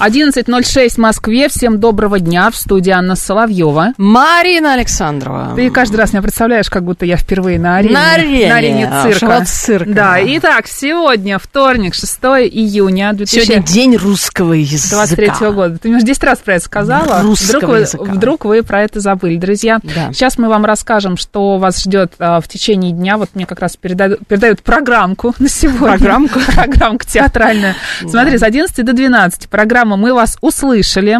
11.06 в Москве. Всем доброго дня. В студии Анна Соловьева. Марина Александрова. Ты каждый раз меня представляешь, как будто я впервые на арене. На арене. На арене А, цирка. вот цирка. Да, итак, сегодня, вторник, 6 июня 2000... Сегодня день русского языка. 23 года. Ты мне уже 10 раз про это сказала. Русского вдруг, вы, языка. вдруг вы про это забыли, друзья. Да. Сейчас мы вам расскажем, что вас ждет а, в течение дня. Вот мне как раз передают, передают программку на сегодня. Программку? Программку театральную. Смотри, с 11 до 12 программа «Мы вас услышали».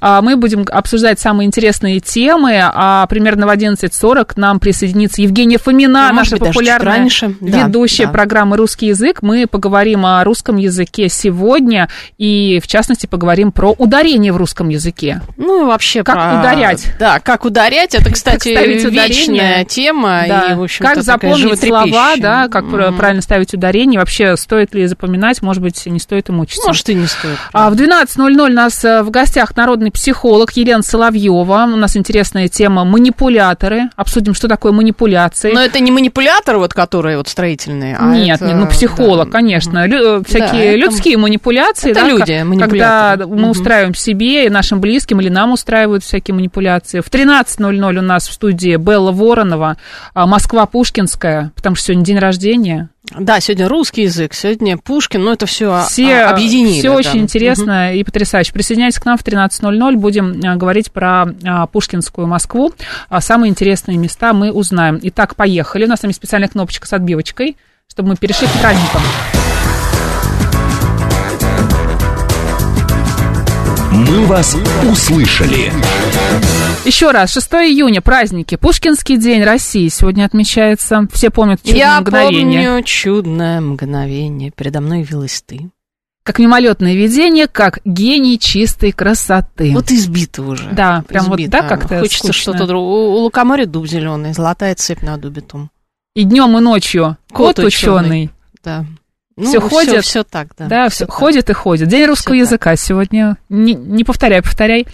А, Мы будем обсуждать самые интересные темы. А примерно в 11.40 к нам присоединится Евгения Фомина, Ну, наша быть, популярная раньше. Ведущая да. программы «Русский язык». Мы поговорим о русском языке сегодня и, в частности, поговорим про ударение в русском языке. Ну и вообще Как про- ударять. Да, как ударять. Это, кстати, ставить ударение. вечная тема. Да. И, в общем как запомнить слова, да, как пр- правильно ставить ударение, вообще стоит ли запоминать, может быть, не стоит им учиться. Может, и не стоит. А в 12.00 у нас э, в гостях народный психолог Елена Соловьева. У нас интересная тема манипуляторы. Обсудим, что такое манипуляции. Но это не манипуляторы, вот, которые вот строительные, а Нет, это, нет, ну психолог, да. конечно. Лю- э, всякие это- людские манипуляции. это да, люди, манипуляторы. Когда мы Мгм. устраиваем себе и нашим близким, или нам устраивают всякие манипуляции. В 13.00 у нас в студии Белла Воронова, а, Москва Пушкинская, потому что сегодня день рождения. Да, сегодня русский язык, сегодня Пушкин, ну это все Все, объединили. все да. очень интересно и потрясающе. Присоединяйтесь к нам в 13.00. Будем а, говорить про а, Пушкинскую Москву. А, Самые интересные места мы узнаем. Итак, поехали. У нас там есть специальная кнопочка с отбивочкой, чтобы мы перешли к праздникам. «Мы вас услышали». Еще раз, 6 июня, праздники. Пушкинский день России сегодня отмечается. Все помнят чудное Я мгновение. помню чудное мгновение. Передо мной явилась ты. Как мимолетное видение, как гений чистой красоты. Вот избито уже. Да, прям вот, Избито. да, как-то Хочется что-то другое. У лукоморья дуб зеленый, золотая цепь на дубе том. И днем, и ночью. Кот Кот, ученый. Да. Всё ходит. Все так, да. Да, все, так. ходит и ходит. День русского так. языка сегодня. Не, не повторяй, повторяй.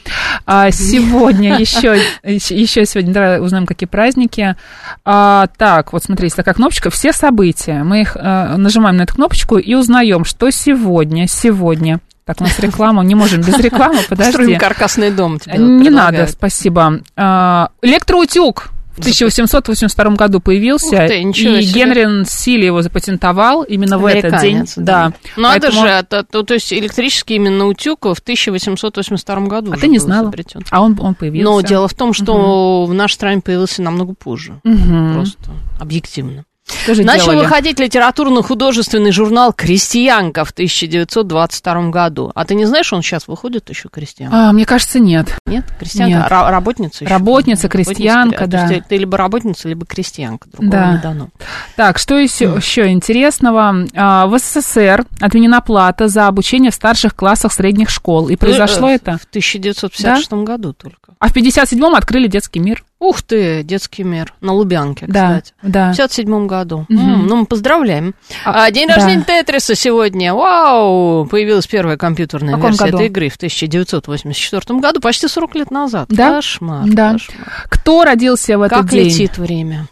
А, сегодня еще, еще сегодня, давай узнаем, какие праздники. А, так, вот смотрите, такая кнопочка «Все события». Мы их а, нажимаем на эту кнопочку и узнаем, что сегодня, сегодня. Так, у нас реклама, не можем без рекламы, подожди. Строим каркасный дом. тебе Не надо, спасибо. А, Электроутюг. В 1882 году появился, ты, и себе. Генри Силли его запатентовал именно в этот день. Американец, Да. Ну, это Поэтому- же, это, то, то есть электрический именно утюг в 1882 году А ты не знала? изобретен. А он, он появился. Но дело в том, что в нашей стране появился намного позже. Мгм. Просто объективно. Что же Начал делали? выходить литературно-художественный журнал «Крестьянка» в 1922 году. А ты не знаешь, он сейчас выходит еще «Крестьянка»? А, мне кажется, нет. Нет? Крестьянка? Нет. Ра- работница еще? Работница, крестьянка, То есть да. ты, либо работница, либо крестьянка. Другого Да. не дано. Так, что еще, еще интересного? А, в СССР отменена плата за обучение в старших классах средних школ. И произошло Э, это. В 1956 году только. А в 57-м открыли детский мир. Ух ты, детский мир. На Лубянке, Да, кстати. да. В 57 году. Мгм. М, ну, мы поздравляем. А, А, день да. рождения Тетриса сегодня. Вау! Появилась первая компьютерная версия году? этой игры в 1984 году, почти 40 лет назад. Да? Кошмар, Да. кошмар. Кто родился в этот Как день? летит время.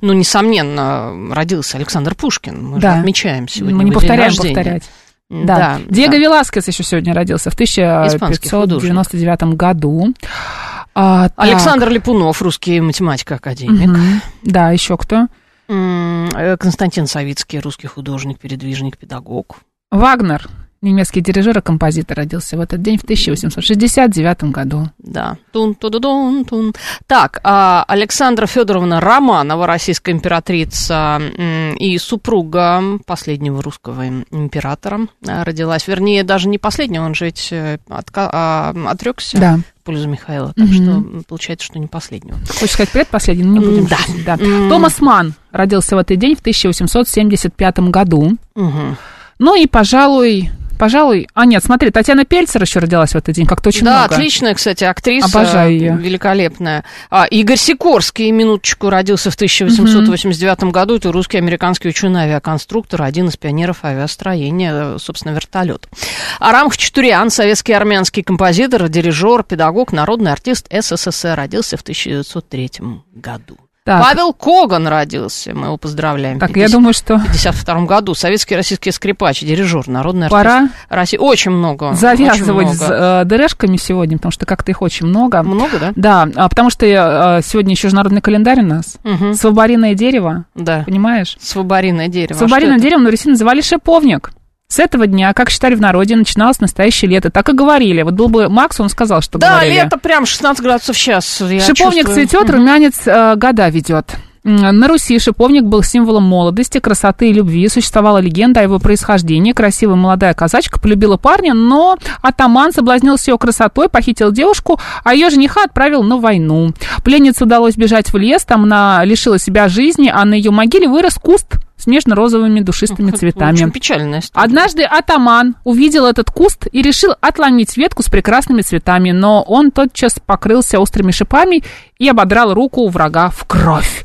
Ну, несомненно, родился Александр Пушкин. Мы Да. же отмечаем сегодня Мы не повторяем рождения. повторять. Да, Да. Диего Веласкес еще сегодня родился в Испанский 1599 году. А, так. Александр Липунов, русский математик-академик. Мгм. Да, еще кто? Э, Константин Савицкий, русский художник, передвижник, педагог. Вагнер, немецкий дирижер и композитор, родился в этот день в 1869 году. Да. Тун ту дун тун Так, а, Александра Федоровна Романова, российская императрица и супруга последнего русского им- императора, а, родилась. Вернее, даже не последнего, он же ведь э, отка- а, отрекся Да. в пользу Михаила. Так что м, получается, что не последнего. Хочешь сказать предпоследний, но не будем Да. шутить, да. Томас Манн родился в этот день в 1875 году. Мгм. Ну и, пожалуй, пожалуй... А нет, смотри, Татьяна Пельцер еще родилась в этот день, как-то очень да, много. отличная, кстати, актриса. Обожаю её. Великолепная. А, Игорь Сикорский, минуточку, родился в 1889 году. Это русский американский ученый авиаконструктор, один из пионеров авиастроения, э, собственно, вертолет. Арам Хачатурян, советский армянский композитор, дирижер, педагог, народный артист СССР, родился в 1903 году. Так. Павел Коган родился, мы его поздравляем. Так, в я 50 думаю, что 1952 году. Советский российский скрипач, дирижер, народный артист. Пора России. Очень много. завязывать очень с много. э, ДРшками сегодня, потому что как-то их очень много. Много, да? Да, а, потому что э, сегодня еще же народный календарь у нас. Мгм. Свобориное дерево, Да. понимаешь? Свобориное дерево. Свобориное А дерево на Руси называли шиповник. С этого дня, как считали в народе, начиналось настоящее лето. Так и говорили. Вот был бы Макс, он сказал, что? Да, говорили. лето прям 16 градусов сейчас. Шиповник чувствую. цветет, румянец э, года ведет. На Руси шиповник был символом молодости, красоты и любви. Существовала легенда о его происхождении. Красивая молодая казачка полюбила парня, но атаман соблазнился ее красотой, похитил девушку, а ее жениха отправил на войну. Пленнице удалось бежать в лес, там она лишила себя жизни, а на ее могиле вырос куст с нежно-розовыми душистыми цветами. Очень печальная история. Однажды атаман увидел этот куст и решил отломить ветку с прекрасными цветами, но он тотчас покрылся острыми шипами и ободрал руку врага в кровь.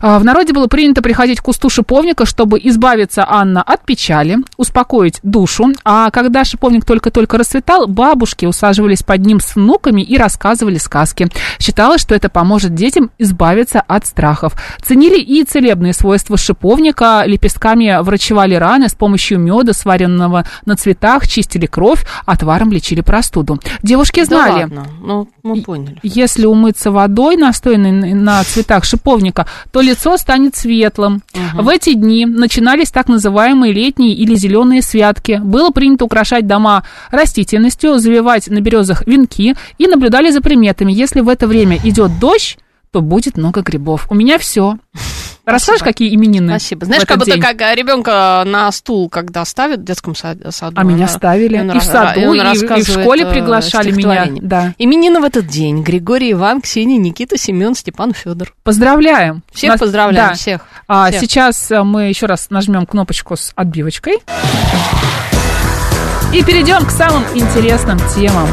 В народе было принято приходить к кусту шиповника, чтобы избавиться Анна от печали, успокоить душу. А когда шиповник только-только расцветал, бабушки усаживались под ним с внуками и рассказывали сказки. Считалось, что это поможет детям избавиться от страхов. Ценили и целебные свойства шиповника, лепестками врачевали раны, с помощью меда, сваренного на цветах, чистили кровь, отваром лечили простуду. Девушки Да знали, ладно, ну, мы поняли. если умыться водой, настойной на- на цветах шиповника, то лицо станет светлым. В эти дни начинались так называемые летние или зеленые святки. Было принято украшать дома растительностью, завивать на березах венки и наблюдали за приметами. Если в это время идет дождь, то будет много грибов. У меня все. Расскажешь, какие именины? Спасибо. Знаешь, как будто день? как ребенка на стул, когда ставят в детском сад- саду. А меня она- ставили. он И в саду, он и, и в школе э, приглашали меня. Да. Именины в этот день. Григорий, Иван, Ксения, Никита, Семен, Степан, Федор. Поздравляем. Всех Нас- поздравляем, да. всех. А всех. сейчас э, мы еще раз нажмем кнопочку с отбивочкой. И перейдем к самым интересным темам.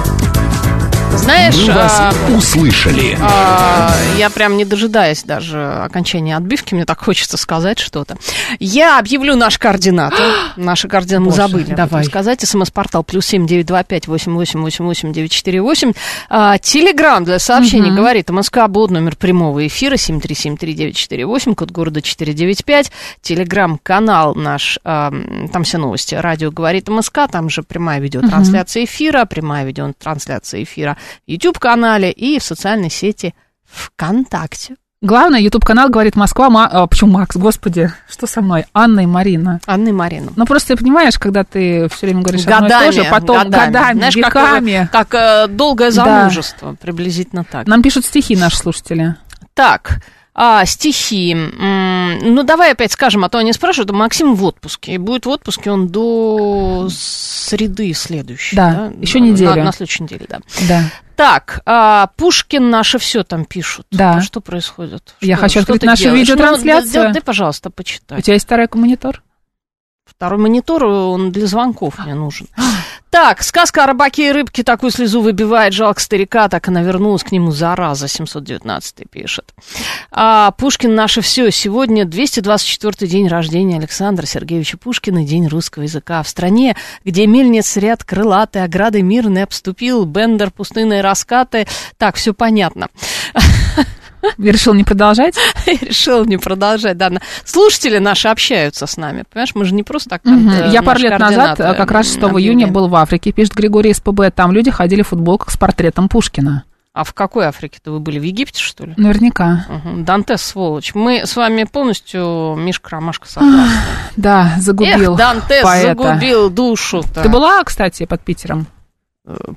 Знаешь, Мы вас а, услышали. А, я прям не дожидаясь даже окончания отбивки, мне так хочется сказать что-то. Я объявлю наш координаты. Наши координаты мы забыли давай. сказать. СМС-портал плюс семь девять два пять восемь восемь восемь восемь девять четыре восемь. А, Телеграмм для сообщений говорит МСК Бот, номер прямого эфира семь три семь три девять четыре восемь, код города четыре девять пять. Телеграм-канал наш, а, там все новости. Радио говорит МСК, там же прямая видеотрансляция эфира, прямая видеотрансляция эфира YouTube-канале и в социальной сети ВКонтакте. Главное, YouTube-канал говорит Москва. Ма- а, почему Макс? Господи, что со мной? Анна и Марина. Анна и Марина. Ну, просто ты понимаешь, когда ты все время говоришь одно и годами, то же, потом годами, Знаешь, как, веками. как, э, долгое Да. замужество, приблизительно так. Нам пишут стихи наши слушатели. Так, а, стихи. Ну, давай опять скажем, а то они спрашивают, Максим в отпуске. И будет в отпуске он до среды следующей. Да, еще На- неделю. На, на следующей неделе, да. Да. Так, а, Пушкин наше все там пишут. Да. Что происходит? Я Что- хочу что открыть нашу делаешь? видеотрансляцию. Ну, дай, дай, пожалуйста, почитай. У тебя есть второй монитор? Второй монитор, он для звонков мне нужен. Так, сказка о рыбаке и рыбке такую слезу выбивает, жалко старика, так она вернулась к нему, зараза, 719 пишет. А, Пушкин наше все. Сегодня 224 день рождения Александра Сергеевича Пушкина, день русского языка. В стране, где мельниц ряд крылатый, ограды мирный обступил, Бендер, пустынные раскаты. Так, все понятно. Я решил не продолжать. Я решила не продолжать. Да, слушатели наши общаются с нами. Понимаешь, мы же не просто так... Мгм. э, Я пару лет назад, э, как раз 6 м, июня, был в Африке, пишет Григорий СПБ. Там люди ходили в футболках с портретом Пушкина. А в какой Африке-то вы были? В Египте, что ли? Наверняка. Угу. Дантес, сволочь. Мы с вами полностью, Мишка Ромашка, согласны. Да, загубил Эх, Дантес поэта. загубил душу Ты была, кстати, под Питером?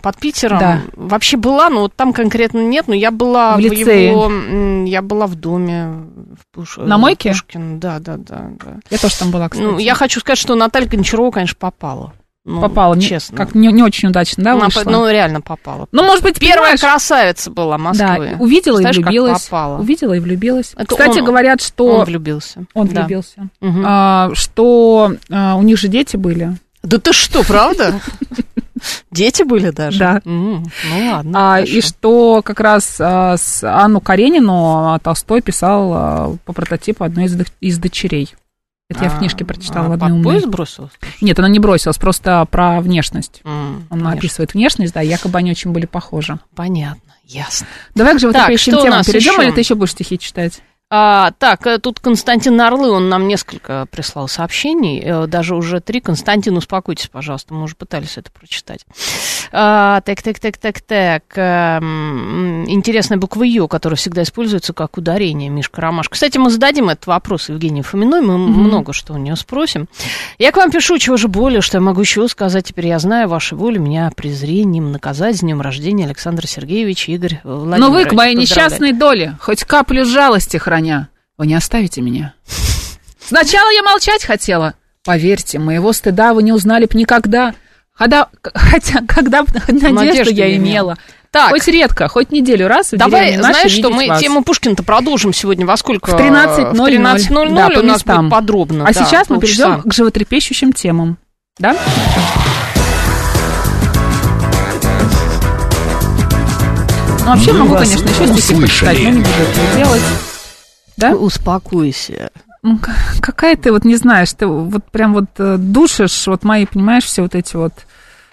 Под Питером? Да. Вообще была, но вот там конкретно нет, но я была В в, лицее. его... Я была в доме. В Пуш- На э, мойке? Пушкина. Да, да, да, да. Я тоже там была, кстати. Ну, я хочу сказать, что Наталья Гончарова, конечно, попала. Ну, попала, не- честно. как не, не очень удачно, да, вышла? ну, реально попала. Ну, может быть, Первая понимаешь, красавица была да, Москвы. увидела и Представляешь, как влюбилась. попала. Увидела и влюбилась. Это Кстати, он- говорят, что Он влюбился. он Да. влюбился. Мгм. А, что а, у них же дети были. Да ты что, правда? Дети были даже? Да. М, Ну ладно. А, хорошо. и что как раз а, с Анну Каренину а, Толстой писал а, по прототипу одной из, из дочерей. Это я в А, книжке прочитала а в одной под умной. поезд бросилась? Нет, она не бросилась, просто про внешность. М, Он конечно. описывает внешность, да, якобы они очень были похожи. Понятно, ясно. Давай к у темам перейдем, еще? или ты еще будешь стихи читать? А, так, э, тут Константин Нарлы, он нам несколько прислал сообщений, э, даже уже три. Константин, успокойтесь, пожалуйста, мы уже пытались это прочитать. А, так, так, так, так, так. эм, Интересная буква Ё, которая всегда используется как ударение, Мишка Ромашка. Кстати, мы зададим этот вопрос Евгении Фоминой, мы много что у нее спросим. Я к вам пишу, чего же более, что я могу еще сказать. Теперь я знаю вашу волю, меня презрением наказать с днем рождения Александр Сергеевич Игорь Владимирович. Но вы к моей несчастной доле, хоть каплю жалости храня, вы не оставите меня. Сначала я молчать хотела. Поверьте, моего стыда вы не узнали б никогда. Хотя, хотя когда надежду Надежду я имела. Так, Хоть редко, хоть неделю раз в Давай, знаешь что, мы вас. тему Пушкина-то продолжим сегодня во сколько? В 13.00. В 13.00 Да, у нас местам. будет подробно. А да, сейчас мы полчаса. перейдем к животрепещущим темам. Да? Ну, вообще Мы могу, конечно, еще стихи почитать, но не буду этого делать. Да? Успокойся. Ну, какая ты, вот не знаешь, ты вот прям вот э, душишь, вот мои, понимаешь, все вот эти вот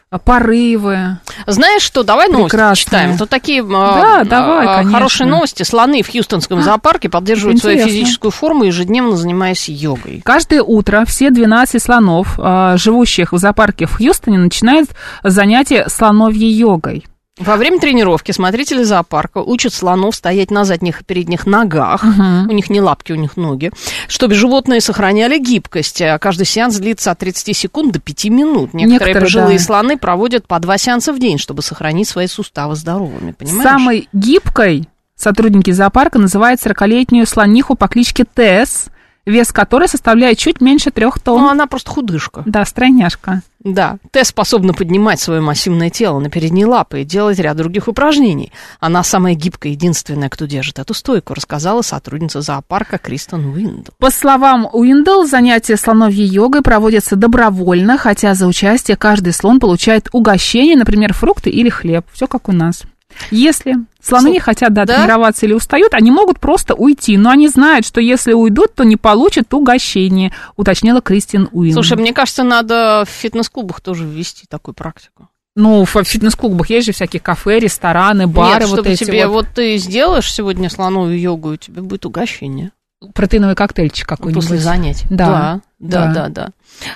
а, порывы. Знаешь что, давай новости Прекрасные. читаем. Тут такие а, Да, давай, а, конечно. хорошие новости. Слоны в Хьюстонском зоопарке поддерживают свою интересно. физическую форму, ежедневно занимаясь йогой. Каждое утро все 12 слонов, а, живущих в зоопарке в Хьюстоне, начинают занятия слоновьей йогой. Во время тренировки смотрители зоопарка учат слонов стоять на задних и передних ногах. У них не лапки, у них ноги. Чтобы животные сохраняли гибкость. А Каждый сеанс длится от 30 секунд до 5 минут. Некоторые, Некоторые, пожилые да. слоны проводят по два сеанса в день, чтобы сохранить свои суставы здоровыми. Понимаешь? Самой гибкой сотрудники зоопарка называют 40-летнюю слониху по кличке Тесс, вес которой составляет чуть меньше трех тонн. Ну, она просто худышка. Да, стройняшка. Да, Тесс способна поднимать свое массивное тело на передние лапы и делать ряд других упражнений. Она самая гибкая, единственная, кто держит эту стойку, рассказала сотрудница зоопарка Кристен Уиндл. По словам Уиндл, занятия слоновьей йогой проводятся добровольно, хотя за участие каждый слон получает угощение, например, фрукты или хлеб. Все как у нас. Если слоны Слу- не хотят да, да? тренироваться или устают, они могут просто уйти, но они знают, что если уйдут, то не получат угощение, уточнила Кристин Уиндл. Слушай, мне кажется, надо в фитнес-клубах тоже ввести такую практику. Ну, в фитнес-клубах есть же всякие кафе, рестораны, бары, Нет, вот чтобы эти тебе вот. вот ты сделаешь сегодня слоновую йогу, и тебе будет угощение Протеиновый коктейльчик какой-нибудь. после занятий. Да, да, да, да. да.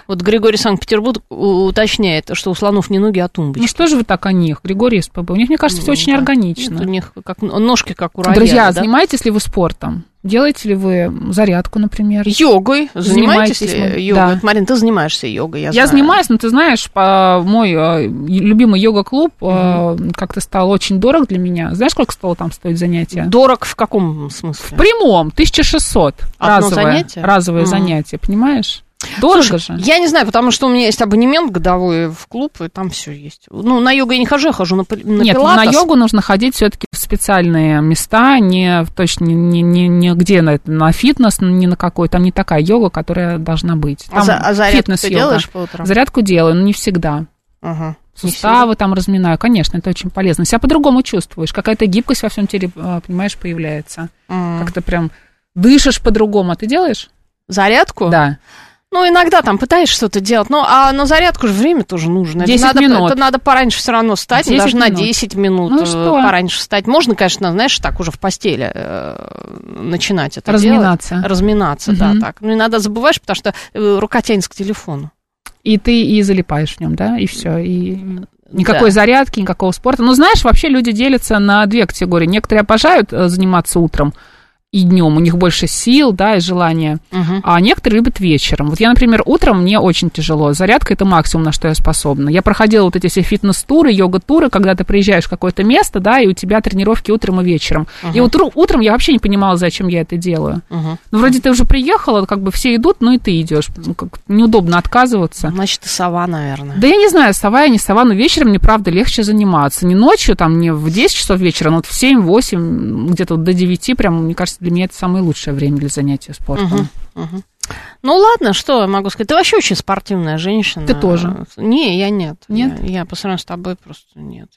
Вот Григорий Санкт-Петербург уточняет, что у слонов не ноги, а тумбочки. Ну что же вы так о них, Григорий СПБ? У них, мне кажется, все Ну, очень да. органично. Нет, у них как ножки, как у рояля, Друзья, да? занимаетесь ли вы спортом? Делаете ли вы зарядку, например? Йогой. Занимаетесь Занимаетесь ли йогой? Да. Марин, ты занимаешься йогой, я, Я знаю. занимаюсь, но ты знаешь, по- мой э, любимый йога-клуб э, как-то стал очень дорог для меня. Знаешь, сколько стало там стоить занятие? Дорог в каком смысле? В прямом, 1600. Одно разовое, занятие? Разовое Мгм. занятие, понимаешь? Дорого Слушай, же. Я не знаю, потому что у меня есть абонемент годовой в клуб, и там все есть. Ну, на йогу я не хожу, я хожу на, на Нет, пилатес. на йогу нужно ходить все-таки в специальные места, не точно не, не, не где на, на фитнес, ни на какой. Там не такая йога, которая должна быть. А, Там за- а зарядку ты фитнес-йога. делаешь по утрам? Зарядку делаю, но не всегда. Ага. Не Суставы там разминаю. Конечно, это очень полезно. Себя по-другому чувствуешь. Какая-то гибкость во всем теле, э, понимаешь, появляется. М. Как-то прям дышишь по-другому. А ты делаешь? Зарядку? Да. Ну, иногда там пытаешься что-то делать, ну, а на зарядку же время тоже нужно. Это 10 надо, минут. Это надо пораньше все равно встать, 10 даже на минут. 10 минут Ну, э, что? пораньше встать. Можно, конечно, знаешь, так уже в постели э, начинать это Разминаться. делать. Разминаться, да, Мгм. так. Ну, иногда забываешь, потому что э, рука тянется к телефону. И ты и залипаешь в нем, да, и все. И никакой Да. зарядки, никакого спорта. Ну, знаешь, вообще люди делятся на две категории. Некоторые обожают э, заниматься утром, и днем, у них больше сил, да, и желания, Мгм. а некоторые любят вечером. Вот я, например, утром мне очень тяжело, зарядка это максимум, на что я способна. Я проходила вот эти все фитнес-туры, йога-туры, когда ты приезжаешь в какое-то место, да, и у тебя тренировки утром и вечером. И вот утру- утром я вообще не понимала, зачем я это делаю. Мгм. Ну, вроде ты уже приехала, как бы все идут, ну и ты идешь. Ну, как неудобно отказываться. Значит, ты сова, наверное. Да я не знаю, сова я не сова, но вечером мне, правда, легче заниматься. Не ночью, там, не в 10 часов вечера, но вот в 7-8, где-то вот до 9, прям, мне кажется, для меня это самое лучшее время для занятия спортом. Ну ладно, что я могу сказать? Ты вообще очень спортивная женщина. Ты тоже. Не, я нет. Нет? Я, я по сравнению с тобой просто нет.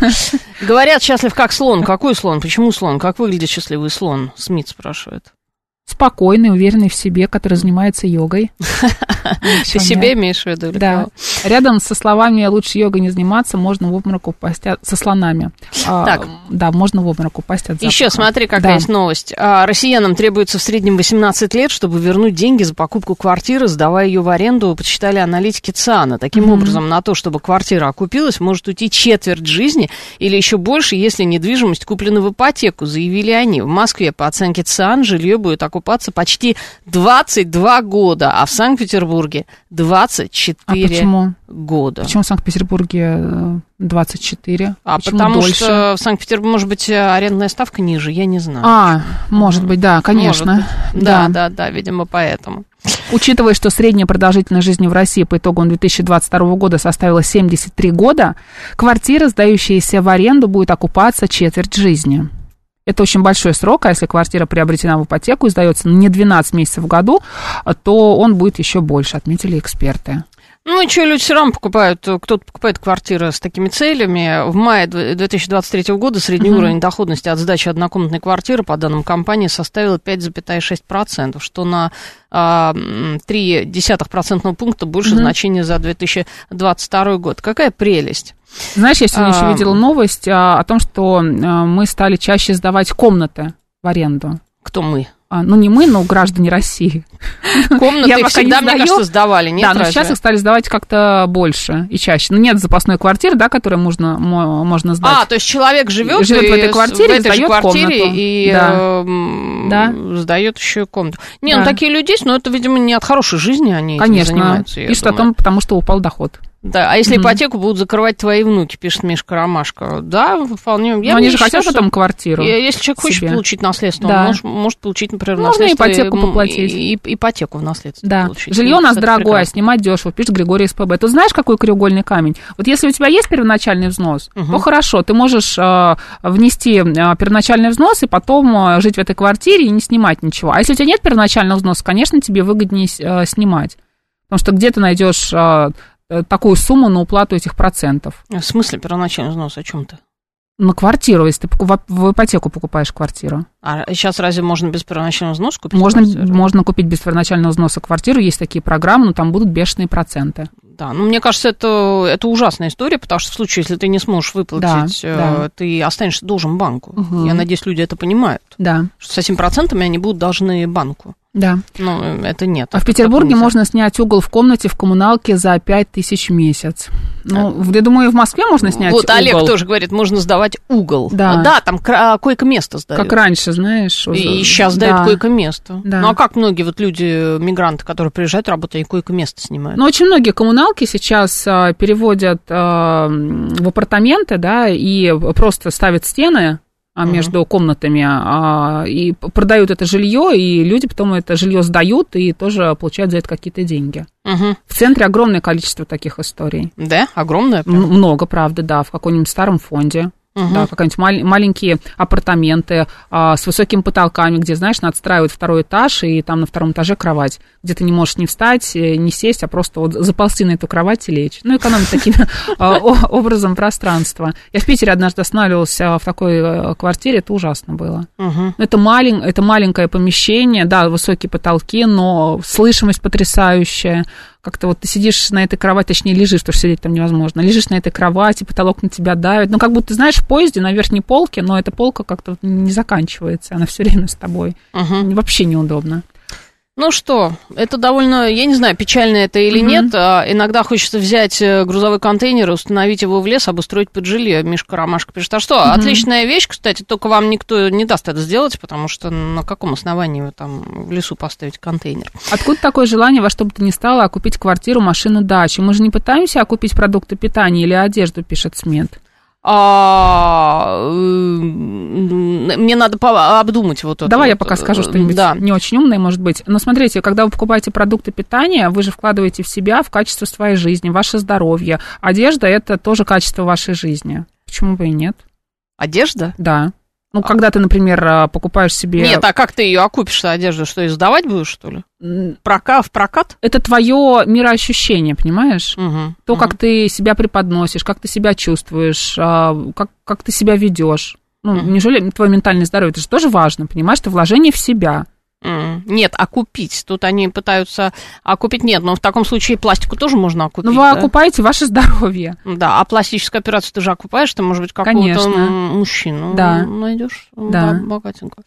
Говорят, счастлив как слон. Какой слон? Почему слон? Как выглядит счастливый слон? Смит спрашивает. Спокойный, уверенный в себе, который занимается йогой. Ты себе имеешь в виду? Да. Рядом со словами «лучше йогой не заниматься» можно в обморок упасть со слонами. А, Так. Да, можно в обморок упасть от Еще смотри, какая есть новость. А, россиянам требуется в среднем 18 лет, чтобы вернуть деньги за покупку квартиры, сдавая ее в аренду, почитали аналитики ЦИАНа. Таким образом, на то, чтобы квартира окупилась, может уйти четверть жизни или еще больше, если недвижимость куплена в ипотеку, заявили они. В Москве, по оценке ЦИАН, жилье будет окупаться почти 22 года, а в Санкт-Петербурге 24 А почему? года. Почему в Санкт-Петербурге э, 24? А Почему потому дольше? что в Санкт-Петербурге, может быть, э, арендная ставка ниже, я не знаю. А, может быть, да, конечно. Может. Да, да, да, видимо, поэтому. Учитывая, что средняя продолжительность жизни в России по итогам 2022 года составила 73 года, квартира, сдающаяся в аренду, будет окупаться четверть жизни. Это очень большой срок, а если квартира приобретена в ипотеку и сдается не 12 месяцев в году, то он будет еще больше, отметили эксперты. Ну и что, люди все равно покупают, кто-то покупает квартиры с такими целями. В мае дв- 2023 года средний Мгм. уровень доходности от сдачи однокомнатной квартиры, по данным компании, составил 5,6%, что на а, м, 0,3% пункта больше Мгм. значения за 2022 год. Какая прелесть. Знаешь, я сегодня еще А, видела новость а, о том, что а, мы стали чаще сдавать комнаты в аренду. Кто мы? А, ну, не мы, но граждане России. Комнаты Я всегда, не мне кажется, сдавали, нет? да, но разве? сейчас их стали сдавать как-то больше и чаще. Ну, нет запасной квартиры, да, которую можно, мо- можно сдать. А, то есть человек живет, Живет в этой и квартире в и этой сдает квартире комнату. и Да. эм, Да. сдает еще и комнату. Не, Да. ну такие люди есть, но это, видимо, не от хорошей жизни они этим Конечно. занимаются. я Пишут о думаю. том, потому что упал доход. Да, а если Мгм. ипотеку будут закрывать твои внуки, пишет Мишка Ромашка. Да, вполне. Я Но они же считаю, хотят потом квартиру. Если человек хочет себе. получить наследство, Да. он может, может получить, например, Можно наследство. ипотеку и- поплатить. И, и ипотеку в наследство Да, получить. жилье у Мне нас дорогое, прекрасно. снимать дешево, пишет Григорий СПБ. Ты знаешь, какой краеугольный камень? Вот если у тебя есть первоначальный взнос, то хорошо, ты можешь э, внести э, первоначальный взнос и потом э, жить в этой квартире и не снимать ничего. А если у тебя нет первоначального взноса, конечно, тебе выгоднее э, снимать. Потому что где ты найдешь э, такую сумму на уплату этих процентов? В смысле первоначальный взнос? О чем ты? На квартиру, если ты в ипотеку покупаешь квартиру. А сейчас разве можно без первоначального взноса купить Можно, квартиру? можно купить без первоначального взноса квартиру, есть такие программы, но там будут бешеные проценты. Да, ну мне кажется, это, это ужасная история, потому что в случае, если ты не сможешь выплатить, Да, э, да. ты останешься должен банку. Мгм. Я надеюсь, люди это понимают. Да, Что с этими процентами они будут должны банку. Да. Э, это нет. А в Петербурге можно снять угол в комнате в коммуналке за 5 тысяч в месяц. Ну, в- я думаю, в Москве можно снять Вот угол. Олег тоже говорит, можно сдавать угол. Да. да там кра- койко-место сдают. Как раньше, знаешь. уже. И сейчас дают Да. койко-место. Да. Ну а как многие вот люди, мигранты, которые приезжают работать, они койко-место снимают? Но очень многие коммуналки сейчас а, переводят а, в апартаменты, да, и просто ставят стены а, между комнатами а, и п- продают это жилье, и люди потом это жилье сдают и тоже получают за это какие-то деньги. Мгм. В центре огромное количество таких историй. Да, огромное. прям. Много, правда, да, в каком-нибудь старом фонде. Мгм. Да, какие-нибудь мал- маленькие апартаменты а, с высокими потолками, где, знаешь, надстраивают второй этаж, и там на втором этаже кровать, где ты не можешь не встать, э, не сесть, а просто вот заползти на эту кровать и лечь. Ну, экономить таким а, образом пространства. Я в Питере однажды останавливалась а, в такой э, квартире, это ужасно было. Малень, это маленькое помещение, да, высокие потолки, но слышимость потрясающая. Как-то вот ты сидишь на этой кровати, точнее, лежишь, потому что сидеть там невозможно. Лежишь на этой кровати, потолок на тебя давит. Ну, как будто, знаешь, в поезде на верхней полке, но эта полка как-то не заканчивается, она все время с тобой. Мгм. Вообще неудобно. Ну что, это довольно, я не знаю, печально это или Мгм. нет. а иногда хочется взять э, грузовой контейнер, и установить его в лес, обустроить под жилье. Мишка Ромашка пишет. А что, отличная вещь, кстати, только вам никто не даст это сделать, потому что на каком основании вы там в лесу поставите контейнер? Откуда такое желание во что бы то ни стало окупить квартиру, машину, дачу? Мы же не пытаемся окупить продукты питания или одежду, пишет СМЕД. А, мне надо обдумать вот это. Давай я вот, пока скажу э, что-нибудь Да. не очень умное, может быть. Но смотрите, когда вы покупаете продукты питания, вы же вкладываете в себя, в качество своей жизни, ваше здоровье. Одежда – это тоже качество вашей жизни. Почему бы и нет? Одежда? Да. Ну, когда ты, например, а, покупаешь себе... Нет, а как ты ее окупишь, одежду? Что, ее сдавать будешь, что ли? Прока, в прокат? Это твое мироощущение, понимаешь? Мгм, То, мгм. как ты себя преподносишь, как ты себя чувствуешь, а, как, как ты себя ведешь. Ну, Мгм. неужели твое ментальное здоровье? Это же тоже важно, понимаешь? Это вложение в себя. Нет, окупить. Тут они пытаются окупить. Нет, но в таком случае пластику тоже можно окупить. Но вы да? окупаете ваше здоровье. Да, а пластическую операцию ты же окупаешь, ты, может быть, какого-то мужчину Да. найдешь Да. богатенького.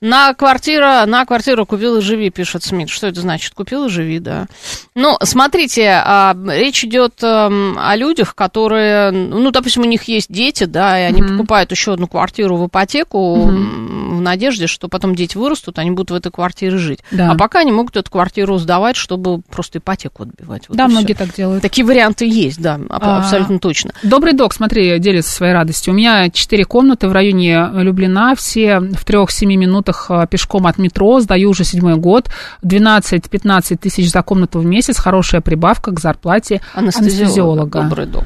На квартира, на квартиру купил и живи, пишет Смит. Что это значит? Купил и живи, да. Ну, смотрите, а, речь идет эм, о людях, которые, ну, допустим, у них есть дети, да, и они Мгм. покупают еще одну квартиру в ипотеку Мгм. Надежде, что потом дети вырастут, они будут в этой квартире жить. Да. А пока они могут эту квартиру сдавать, чтобы просто ипотеку отбивать. Вот да, многие так делают. Такие варианты есть, да, А. абсолютно точно. Добрый док, смотри, делится своей радостью. У меня четыре комнаты в районе Люблина, все в трех-семи минутах а, пешком от метро, сдаю уже седьмой год, 12-15 тысяч за комнату в месяц, хорошая прибавка к зарплате анестезиолога. Добрый док.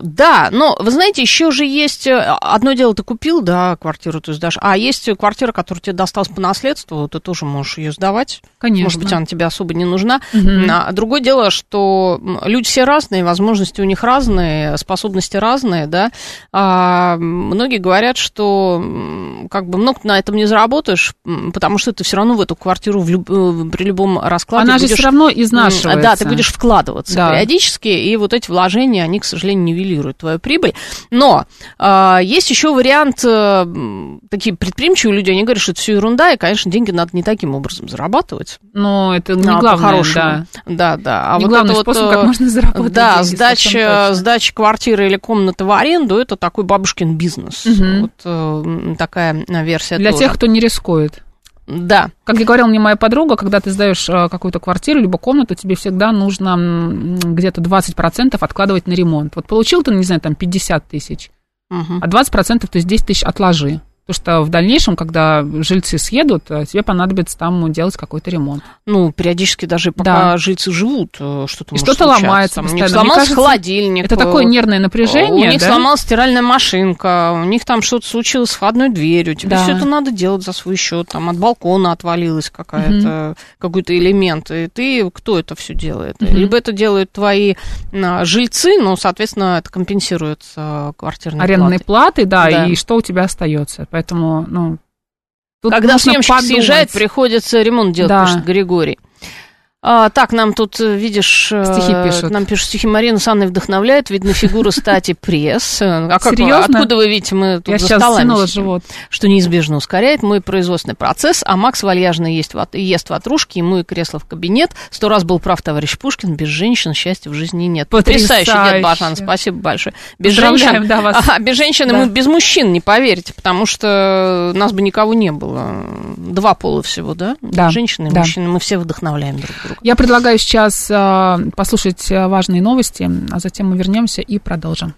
Да, но вы знаете, еще же есть э, одно дело, ты купил, да, квартиру ты сдашь, а есть квартира, которая тебе досталась по наследству, ты тоже можешь ее сдавать. Конечно. Может быть, она тебе особо не нужна. Мгм. А другое дело, что люди все разные, возможности у них разные, способности разные, да. А, многие говорят, что как бы много на этом не заработаешь, потому что ты все равно в эту квартиру в люб- э, при любом раскладе Она же будешь все равно изнашивается. Да, ты будешь вкладываться Да. периодически, и вот эти вложения, они, к сожалению, нивелируют твою прибыль. Но а, есть еще вариант, э, такие предприимчивые люди, они говорят, что это все ерунда, и, конечно, деньги надо не таким образом зарабатывать. Но это не а, главное, по-хорошему. да. Да, да. А Не вот главный это способ, вот, как э, можно заработать Да, деньги, сдача, сдача квартиры или комнаты в аренду, это такой бабушкин бизнес. Мгм. Вот э, такая э, версия Для тоже. тех, кто не рискует. Да. Как и говорила мне моя подруга, когда ты сдаешь э, какую-то квартиру, либо комнату, тебе всегда нужно где-то 20% откладывать на ремонт. Вот получил ты, не знаю, там 50 тысяч, Мгм. а 20% то есть 10 тысяч отложи. Потому что в дальнейшем, когда жильцы съедут, э, тебе понадобится там делать какой-то ремонт. Ну, периодически даже пока Да. жильцы живут, э, что-то И что-то ломается Там У них сломался кажется, холодильник. Это э, такое нервное напряжение, У них да? сломалась стиральная машинка, у них там что-то случилось с входной дверью. Тебе Да. все это надо делать за свой счет. Там от балкона отвалилась какая-то, какой-то элемент. И ты, кто это все делает? Мгм. Либо это делают твои а, жильцы, ну, соответственно, это компенсируется квартирной Арендной платой. платы, да, Да. и что у тебя остается. Поэтому, ну, тут Когда съемщик подумать. съезжает, приходится ремонт делать, Да. пишет Григорий. А, так, нам тут, э, видишь, э, Стихи пишут. нам пишут стихи Марина с Анной вдохновляет, видно фигура стати пресс. Э, А как, Серьезно? откуда вы видите, мы тут Я за сейчас столами живот. что неизбежно ускоряет мой производственный процесс, а Макс вальяжно ест, ват- ест ватрушки, ему и кресло в кабинет. Сто раз был прав товарищ Пушкин, без женщин счастья в жизни нет. Потрясающе. дед Бажан, спасибо большое. Без женщин, да, вас. Ага, без женщин и Да. мы без мужчин, не поверите, потому что нас бы никого не было. Два пола всего, да? Да, Женщины и да. мужчины, мы все вдохновляем друг друга. Я предлагаю сейчас а, послушать а, важные новости, а затем мы вернемся и продолжим.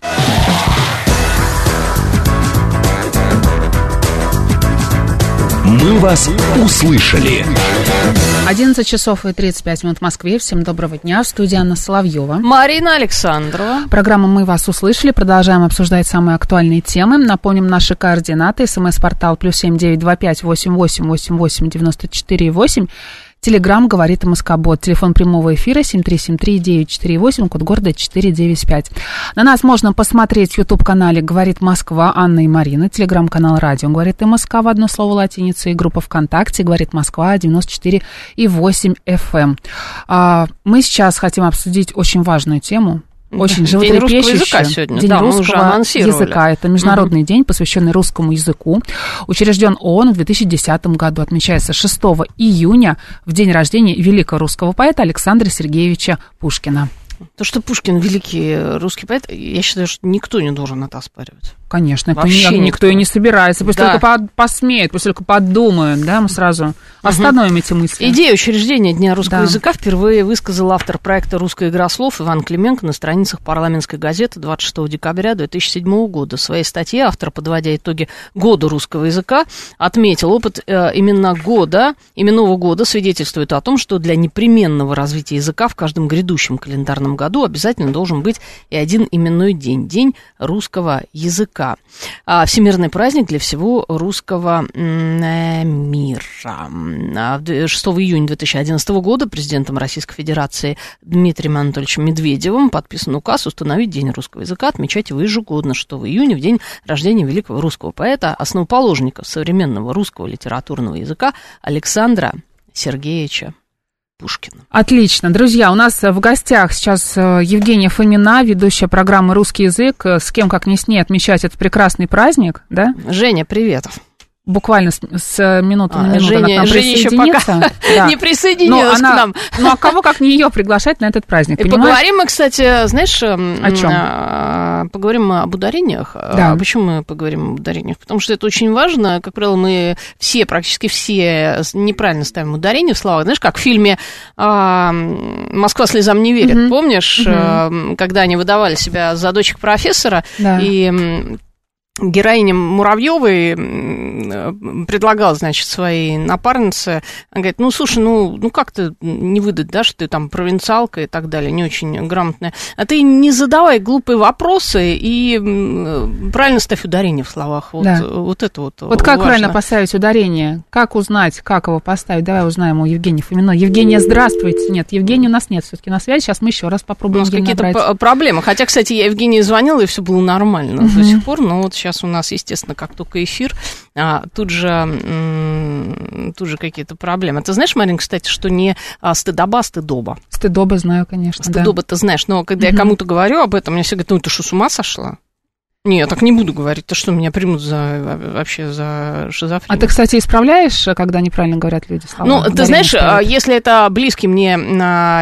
«Мы вас услышали». 11 часов и 35 минут в Москве. Всем доброго дня. В студии Анна Соловьева. Марина Александрова. Программа «Мы вас услышали». Продолжаем обсуждать самые актуальные темы. Напомним наши координаты. СМС-портал плюс семь девять два пять восемь восемь восемь восемь девяносто четыре восемь. Телеграмм говорит МСК-бот. Телефон прямого эфира 7373948, код города 495. На нас можно посмотреть в YouTube-канале «Говорит Москва» Анна и Марина. Телеграм-канал «Радио» «Говорит МСК» в одно слово латиницей. Группа ВКонтакте «Говорит Москва» 94 и 8 FM. А, Мы сейчас хотим обсудить очень важную тему. Очень День русского языка сегодня, День да, русского языка. Это международный день, посвященный русскому языку. Учрежден ООН в 2010 году. Отмечается 6 июня, в день рождения великого русского поэта Александра Сергеевича Пушкина. То, что Пушкин великий русский поэт, я считаю, что никто не должен это оспаривать. Конечно, Вообще ни- никто. никто. и не собирается. Пусть Да. только по- посмеет, пусть только подумают, да, мы сразу остановим эти мысли. Идею учреждения Дня русского Да. языка впервые высказал автор проекта «Русская игра слов» Иван Клименко на страницах парламентской газеты 26 декабря 2007 года. В своей статье автор, подводя итоги года русского языка, отметил, опыт э, именно года, именного года свидетельствует о том, что для непременного развития языка в каждом грядущем календарном году обязательно должен быть и один именной день – День русского языка. А, Всемирный праздник для всего русского э, мира. А, в д- 6 июня 2011 года президентом Российской Федерации Дмитрием Анатольевичем Медведевым подписан указ установить День русского языка, отмечать его ежегодно 6 июня, в день рождения великого русского поэта, основоположника современного русского литературного языка Александра Сергеевича Пушкина. Отлично. Друзья, у нас в гостях сейчас э, Евгения Фомина, ведущая программы «Русский язык». Э, С кем, как не с ней, отмечать этот прекрасный праздник, да? Женя, привет. Буквально с, с минуты на А, минуту она к Женя, нам Женя еще пока Да. не присоединилась она- к нам. Ну, а кого, как не ее, приглашать на этот праздник, И понимаешь? поговорим мы, кстати, знаешь, О чём? а, поговорим об ударениях. Да. А почему мы поговорим об ударениях? Потому что это очень важно. Как правило, мы все, практически все неправильно ставим ударение в словах. Знаешь, как в фильме а, «Москва слезам не верит». Мгм. Помнишь, а, м, когда они выдавали себя за дочек профессора, Да. и героиня Муравьевой предлагала, значит, своей напарнице, она говорит, ну, слушай, ну, ну как ты не выдать, да, что ты там провинциалка и так далее, не очень грамотная, а ты не задавай глупые вопросы и м, правильно ставь ударение в словах, вот, Да. вот это вот Вот как важно. правильно поставить ударение? Как узнать, как его поставить? Давай узнаем у Евгении Фоминой. Евгения, здравствуйте. Нет, Евгения у нас нет все-таки на связи. Сейчас мы еще раз У попробуем нас Евгению какие-то проблемы. Хотя, кстати, я Евгении звонила, и все было нормально до сих пор. Но вот сейчас у нас, естественно, как только эфир, а, тут же, тут же какие-то проблемы. Ты знаешь, Марин, кстати, что не а, стыдоба, а стыдоба. Стыдоба знаю, конечно. да. Стыдоба ты знаешь, но когда я Мгм. кому-то говорю об этом, мне все говорят, ну ты что, с ума сошла? Не, я так не буду говорить. Ты что, меня примут за вообще за шизофрению? А ты, кстати, исправляешь, когда неправильно говорят люди слова? Ну, ты знаешь, а, если это близкий мне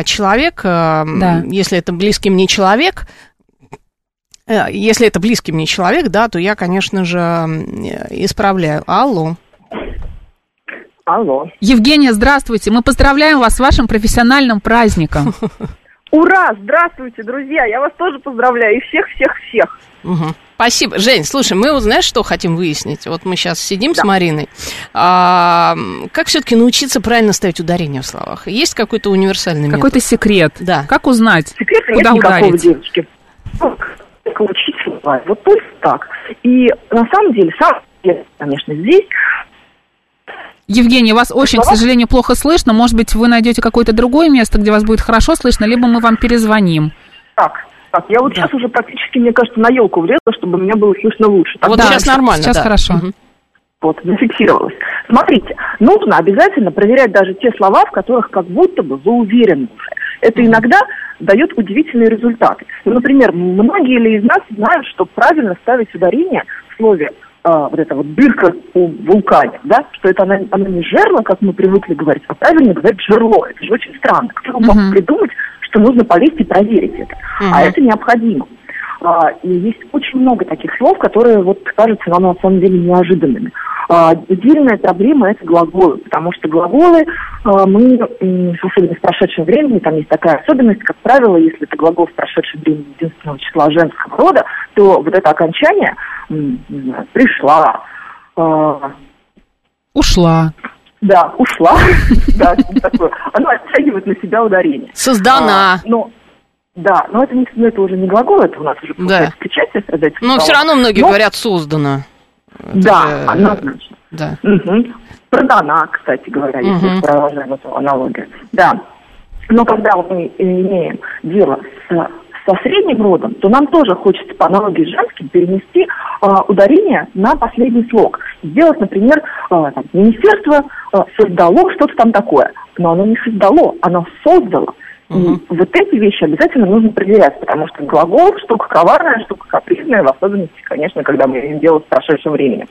человек, Да. если это близкий мне человек, если это близкий мне человек, да, то я, конечно же, исправляю. Алло. Алло. Евгения, здравствуйте. Мы поздравляем вас с вашим профессиональным праздником. Ура! Здравствуйте, друзья! Я вас тоже поздравляю. И всех-всех-всех. Мгм. Спасибо. Жень, слушай, мы знаешь, что хотим выяснить? Вот мы сейчас сидим с Мариной. А, как все-таки научиться правильно ставить ударение в словах? Есть какой-то универсальный Какой-то метод? секрет. Да. Как узнать, Секрета нет куда никакого, ударить? девочки. Ну, Как учить слова. Вот только так. И на самом деле, сам, конечно, здесь Евгения, вас очень, к сожалению, плохо слышно. Может быть, вы найдете какое-то другое место, где вас будет хорошо слышно, либо мы вам перезвоним. так. Так, я вот сейчас уже практически, мне кажется, на елку влезла, чтобы меня было слышно лучше. Так, Вот Да, сейчас нормально, сейчас да. хорошо. Мгм. Вот, зафиксировалась. Смотрите, нужно обязательно проверять даже те слова, в которых как будто бы вы уверены уже. Это иногда дает удивительные результаты. Ну, например, многие ли из нас знают, что правильно ставить ударение в слове а, вот эта вот дырка у вулкане, да, что это она, она не жерло, как мы привыкли говорить, а правильно говорить жерло. Это же очень странно. Кто мог Мгм. придумать, что нужно полезть и проверить это? Мгм. А это необходимо. А, и есть очень много таких слов, которые вот кажутся нам на самом деле неожиданными. А, отдельная проблема это глаголы, потому что глаголы а, мы, особенно в прошедшем времени, там есть такая особенность, как правило, если это глагол в прошедшем времени единственного числа женского рода, то вот это окончание, пришла, а, Ушла. да, ушла, да, такое, оно оттягивает на себя ударение. Создана. А, но, да, но это, не, ну, это уже не глагол, это у нас уже получается причастие страдать. Но все равно многие говорят создано. Да, однозначно. Да. Мгм. Продана, кстати говоря, если Мгм. продолжаем эту аналогию. Да. Но когда мы имеем дело с, со средним родом, то нам тоже хочется по аналогии с женским перенести а, ударение на последний слог. Сделать, например, а, там, министерство а, создало что-то там такое. Но оно не создало, оно создало. И вот эти вещи обязательно нужно проверять, потому что глагол штука коварная, штука капризная, в особенности, конечно, когда мы имеем дело с прошедшим временем.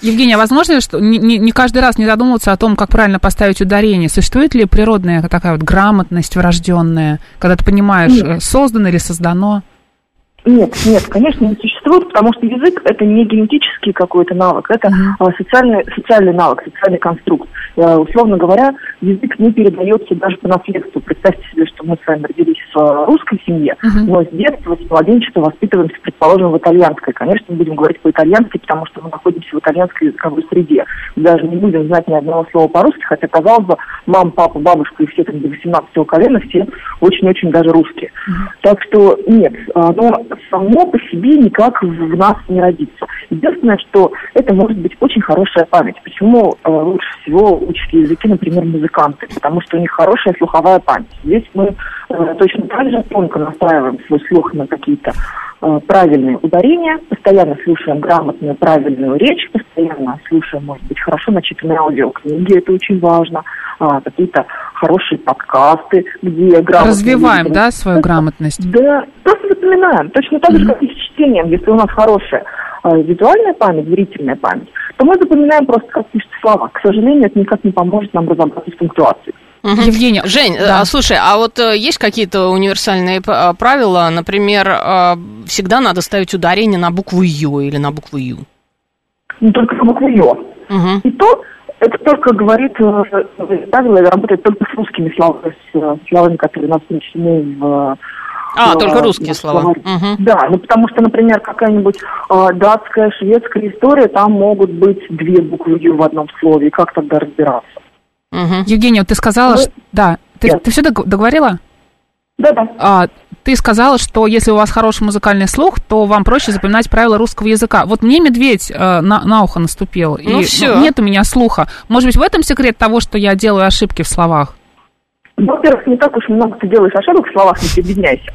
Евгения, а возможно ли, что не, не- каждый раз не задумываться о том, как правильно поставить ударение? Существует ли природная такая вот грамотность врожденная, когда ты понимаешь, Нет. создано или создано? Нет, нет, конечно, не существует, потому что язык это не генетический какой-то навык, это а, социальный, социальный навык, социальный конструкт. Э, условно говоря, язык не передается даже по наследству. Представьте себе, что мы с вами родились в э, русской семье, но с детства, с младенчества воспитываемся, предположим, в итальянской. Конечно, мы будем говорить по-итальянски, потому что мы находимся в итальянской языковой среде. Даже не будем знать ни одного слова по-русски, хотя, казалось бы, мама, папа, бабушка и все там до 18 колена, все очень-очень даже русские. Так что нет, оно само по себе никак в нас не родится. Единственное, что это может быть очень хорошая память. Почему э, лучше всего учат языки, например, музыканты? Потому что у них хорошая слуховая память. Здесь мы точно так же тонко настраиваем свой слух на какие-то э, правильные ударения, постоянно слушаем грамотную, правильную речь, постоянно слушаем, может быть, хорошо начитанные аудиокниги, это очень важно, а, какие-то хорошие подкасты, где грамотно... Развиваем, да, свою грамотность? Да, просто запоминаем. Точно так же, как и с чтением. Если у нас хорошая э, визуальная память, зрительная память, то мы запоминаем просто, как пишут слова. К сожалению, это никак не поможет нам разобраться с пунктуацией. Мгм. Евгения, Жень, да. а, слушай, а вот э, есть какие-то универсальные а, правила? Например, а, всегда надо ставить ударение на букву Ё или на букву Ю. Не только на букву «ё». Мгм. И то, это только говорит, э, правило работает только с русскими словами, с э, словами, которые у нас внесены в... А, в- только русские слова. словарь. Мгм. Да, ну потому что, например, какая-нибудь э, датская, шведская история, там могут быть две буквы «ю» в одном слове, и как тогда разбираться? Мгм. Евгения, вот ты сказала, Ну, что... Да, ты, ты все договорила? Да-да. А, ты сказала, что если у вас хороший музыкальный слух, то вам проще запоминать правила русского языка. Вот мне медведь э, на, на ухо наступил, Ну и всё. нет у меня слуха. Может быть, в этом секрет того, что я делаю ошибки в словах? Во-первых, не так уж много ты делаешь ошибок в словах, не прибедняйся.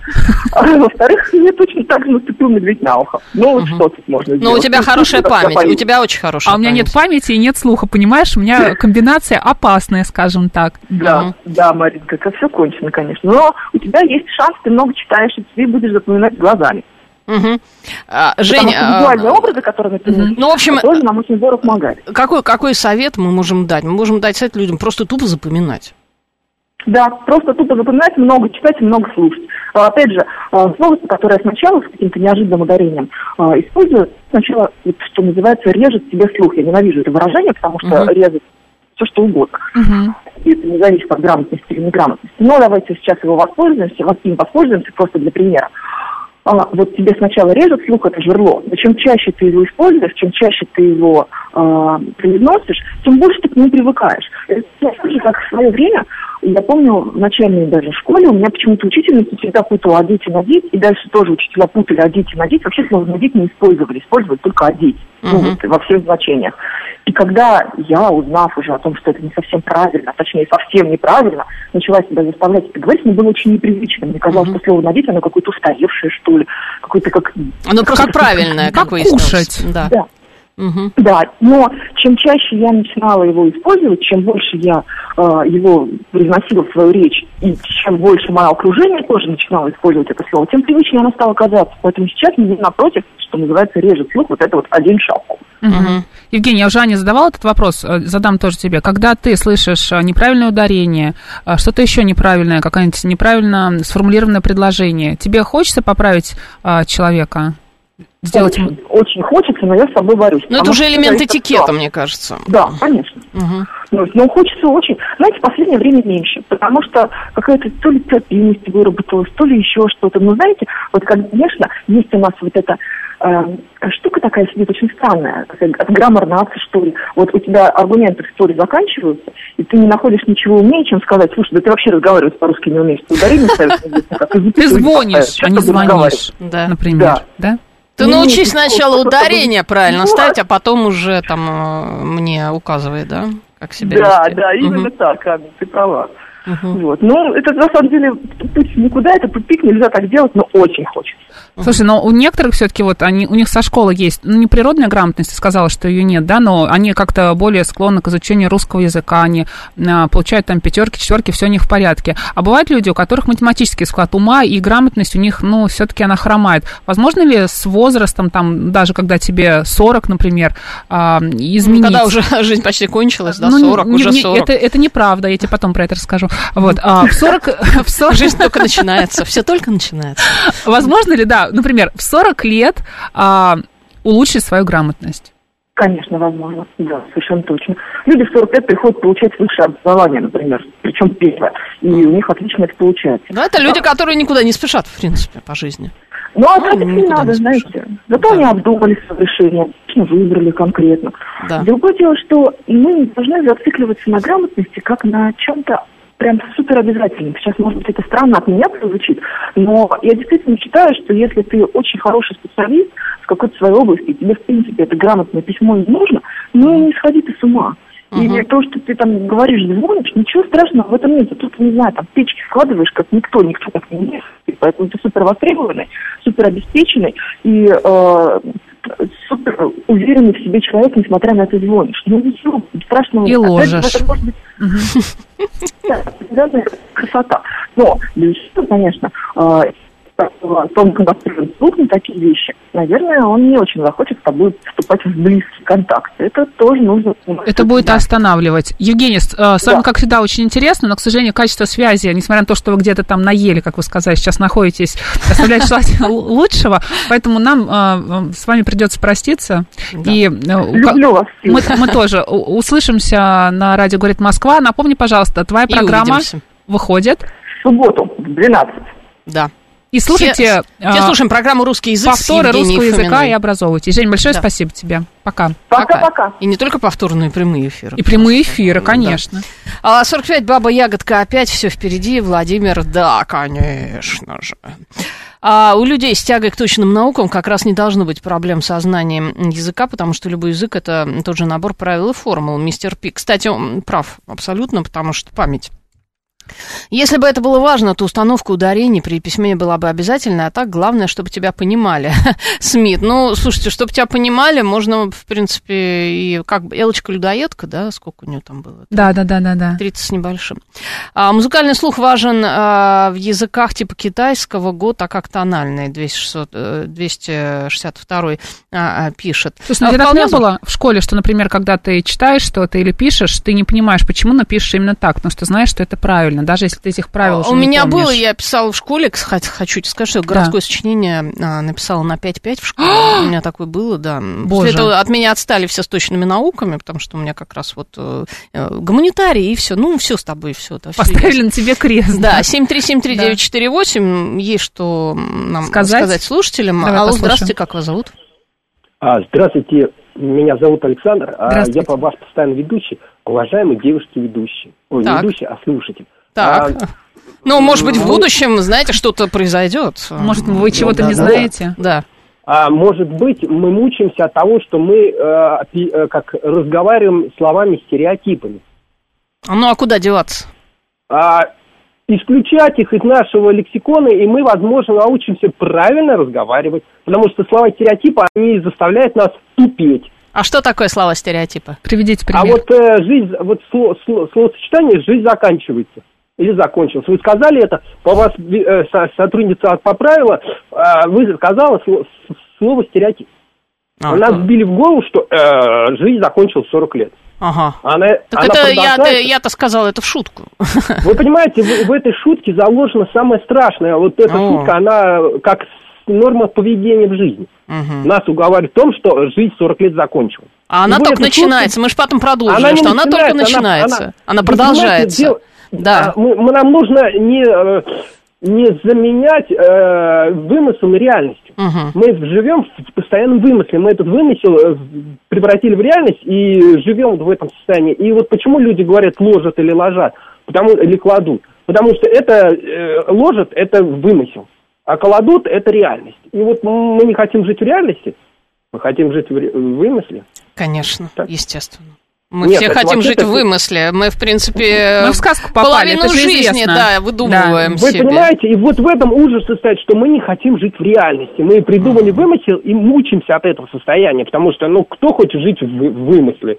А во-вторых, мне точно так же наступил медведь на ухо. Ну, вот что тут можно сделать? Но у тебя Ну, хорошая я память, у тебя очень хорошая А у меня нет память. памяти и нет слуха, понимаешь? У меня комбинация опасная, скажем так. Да, Мгм. да, Маринка, это все кончено, конечно. Но у тебя есть шанс, ты много читаешь, и ты будешь запоминать глазами. Мгм. А, что а, визуальные образы, которые ты написал, ну, в общем, тоже нам очень здорово помогает. какой, какой совет мы можем дать? Мы можем дать совет людям просто тупо запоминать. Да, просто тупо запоминать, много читать и много слушать. А, Опять же, а, слово, которое сначала с каким-то неожиданным ударением а, использую, сначала, вот, что называется, режет себе слух. Я ненавижу это выражение, потому что Мгм. резать все что угодно. И это не зависит от грамотности или неграмотности. Но давайте сейчас его воспользуемся, вот им воспользуемся просто для примера. А, вот тебе сначала режет слух это жерло, но чем чаще ты его используешь, чем чаще ты его а, произносишь, тем больше ты к нему привыкаешь. Это же, как в свое время, я помню, в начальной даже школе у меня почему-то учительница всегда путала одеть и надеть, и дальше тоже учителя путали одеть и надеть. Вообще слово надеть не использовали, использовали только одеть. Ну, вот, во всех значениях. И когда я, узнав уже о том, что это не совсем правильно, а точнее совсем неправильно, начала себя заставлять это говорить, мне было очень непривычно. Мне казалось, что слово надеть, оно какое-то устаревшее, что ли, какое-то как... Оно просто как- правильное, как, как выяснилось. кушать. Да. Да. Мгм. Да, но чем чаще я начинала его использовать, чем больше я э, его произносила в свою речь, и чем больше мое окружение тоже начинало использовать это слово, тем привычнее оно стало казаться. Поэтому сейчас мне напротив, что называется, режет слух вот это вот один шаг. Мгм. Евгения, я уже Ане задавала этот вопрос, э, задам тоже тебе. Когда ты слышишь э, неправильное ударение, э, что-то еще неправильное, какое-нибудь неправильно сформулированное предложение, тебе хочется поправить э, человека? Сделать. Очень, очень хочется, но я с собой борюсь. Ну, это уже элемент этикета, мне кажется. Да, конечно. Мгм. Ну, но хочется очень. Знаете, в последнее время меньше, потому что какая-то то ли терпимость выработалась, то ли еще что-то. Но знаете, вот, конечно, есть у нас вот эта э, штука такая сидит очень странная, такая граммар нации, что ли. Вот у тебя аргументы в истории заканчиваются, и ты не находишь ничего умнее, чем сказать, слушай, да ты вообще разговаривать по-русски не умеешь, ты ударение ставишь как, Ты звонишь, а не звонишь, Да. например. Да. Ты научись сначала ударение правильно Вот. ставить, а потом уже там э, мне указывай, да, как себя Да, вести. да, именно Мгм. так, Анна, ты права. Вот. Но это на самом деле путь никуда, это тупик, нельзя так делать, но очень хочется. Слушай, но у некоторых все-таки вот они, у них со школы есть, ну, не природная грамотность, ты сказала, что ее нет, да, но они как-то более склонны к изучению русского языка, они а, получают там пятерки, четверки, все у них в порядке. А бывают люди, у которых математический склад ума и грамотность у них, ну, все-таки она хромает. Возможно ли с возрастом, там, даже когда тебе 40, например, а, изменить? Ну, когда уже жизнь почти кончилась, да, Ну, 40, не- уже не- 40. Это, это неправда, я тебе потом про это расскажу. Вот, а, в 40, в 40 Жизнь только начинается, все только начинается. Возможно ли, да, например, в 40 лет а, улучшить свою грамотность? Конечно, возможно. Да, совершенно точно. Люди в 40 лет приходят получать высшее образование, например, причем первое. И у них отлично это получается. Ну, это люди, которые никуда не спешат, в принципе, по жизни. Ну, а Ну, так не надо, не знаете. Зато Да. они обдумали свое решение, точно выбрали конкретно. Да. Другое дело, что мы не должны зацикливаться на грамотности как на чем-то прям супер обязательном. Сейчас, может быть, это странно от меня прозвучит, но я действительно считаю, что если ты очень хороший специалист в какой-то своей области, тебе, в принципе, это грамотное письмо не нужно, ну, не сходи ты с ума. Или то, что ты там говоришь, звонишь, ничего страшного в этом нет. Тут, не знаю, там печки складываешь, как никто, никто так не. И Поэтому ты супер востребованный, супер обеспеченный и э, супер уверенный в себе человек, несмотря на это звонишь. Ну ничего страшного. И ложишь. в этом может быть да, красота. Но, безусловно, конечно, э, тонко настроен слух на такие вещи, наверное, он не очень захочет с тобой вступать в близкий контакт. Это тоже нужно понимать. Это будет Да. останавливать. Евгений, с э, с вами, Да. как всегда, очень интересно, но, к сожалению, качество связи, несмотря на то, что вы где-то там наели, как вы сказали, сейчас находитесь, оставляет желать лучшего, поэтому нам э, э, с вами придется проститься. И, Люблю вас мы, мы тоже услышимся на радио «Говорит Москва». Напомни, пожалуйста, твоя программа выходит. В субботу в 12. Да. И слушайте Все, все э, слушаем программу «Русский язык» повторы русского языка Фоминой. и образовывайтесь. Жень, большое Да. спасибо тебе. Пока. Пока-пока. И не только повторные прямые эфиры. И прямые эфиры, конечно. А 45 баба ягодка опять все впереди. Владимир, да, конечно же. А у людей с тягой к точным наукам как раз не должно быть проблем с сознанием языка, потому что любой язык это тот же набор правил и формул. Мистер Пи. Кстати, он прав абсолютно, потому что память. Если бы это было важно, то установка ударений при письме была бы обязательной, а так главное, чтобы тебя понимали. Смит, ну, слушайте, чтобы тебя понимали, можно, в принципе, и как бы Элочка-людоедка, да, сколько у нее там было? Да, да, да, да, да. 30 с небольшим. А, музыкальный слух важен а, в языках типа китайского, год, а как тональный, 200, э, 262 а, а, пишет. Слушай, ну А, так вполне не было в школе, что, например, когда ты читаешь что-то или пишешь, ты не понимаешь, почему напишешь именно так, потому что знаешь, что это правильно, даже если ты этих правил уже У не меня помнишь. было, я писала в школе, кстати, хочу тебе сказать, что я городское сочинение а, написала на 5-5 в школе. У меня такое было, да. Боже. После этого от меня отстали все с точными науками, потому что у меня как раз вот э, э, гуманитарий и все. Ну, все с тобой, все. Да, всё Поставили на тебе крест. Да, 7373948, есть что нам Сказать? сказать, слушателям. Давай Алло, послушаем. здравствуйте, как вас зовут? А, здравствуйте, меня зовут Александр, а я по ваш постоянный ведущий, уважаемый девушки-ведущий. Ой, Так. не ведущий, а слушатель. Так. А, ну, может быть, в ну, будущем, знаете, что-то произойдет. Может, вы чего-то да, не да. знаете? Да. а может быть, мы мучаемся от того, что мы э, э, как разговариваем словами стереотипами. Ну, а куда деваться? А, исключать их из нашего лексикона, и мы, возможно, научимся правильно разговаривать, потому что слова стереотипа, они заставляют нас тупеть. А что такое слова стереотипа? Приведите А пример. вот э, жизнь, вот слово, слово- словосочетание «жизнь заканчивается» или закончилась. Вы сказали это, по вас э, со- сотрудница поправила, э, вы сказала сло- с- слово «стереотип». А, Нас да. сбили в голову, что э, жизнь закончилась в 40 лет. Ага. Она, Так она это я-то, я-то сказала это в шутку. Вы понимаете, в, в этой шутке заложено самое страшное. Вот эта О. шутка, она как норма поведения в жизни. Мгм. Нас уговаривает в том, что жизнь 40 лет закончилась. А она только начинается. Мы же потом продолжим, Она что она только начинается, она- она- Она, продолжается. понимаете, дело- Да. а, мы- мы- нам нужно не, э, не заменять э, вымысел реальностью. Мгм. Мы живем в постоянном вымысле. Мы этот вымысел э, превратили в реальность и живем в этом состоянии. И вот почему люди говорят ложат или ложат, потому или кладут. Потому что это э, ложат это вымысел, а кладут это реальность. И вот мы не хотим жить в реальности, мы хотим жить в вымысле. Конечно, Так. естественно. Мы Нет, все хотим жить вообще-то- в вымысле. Мы, в принципе, Мы в сказку попали, половину это же жизни, известно. да, выдумываем Вы себе. понимаете, и вот в этом ужас состоит, что мы не хотим жить в реальности. Мы придумали вымысел и мучимся от этого состояния, потому что, ну, кто хочет жить в, в вымысле?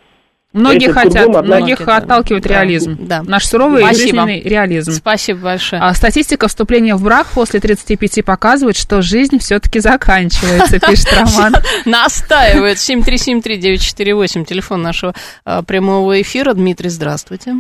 Многие Это хотят, многих Многие, да. отталкивает Да, реализм. да. Наш суровый и Спасибо. жизненный реализм. Спасибо большое. А статистика вступления в брак после 35 показывает, что жизнь все-таки заканчивается, пишет Роман. Настаивает 7373948, телефон нашего э, прямого эфира. Дмитрий, здравствуйте.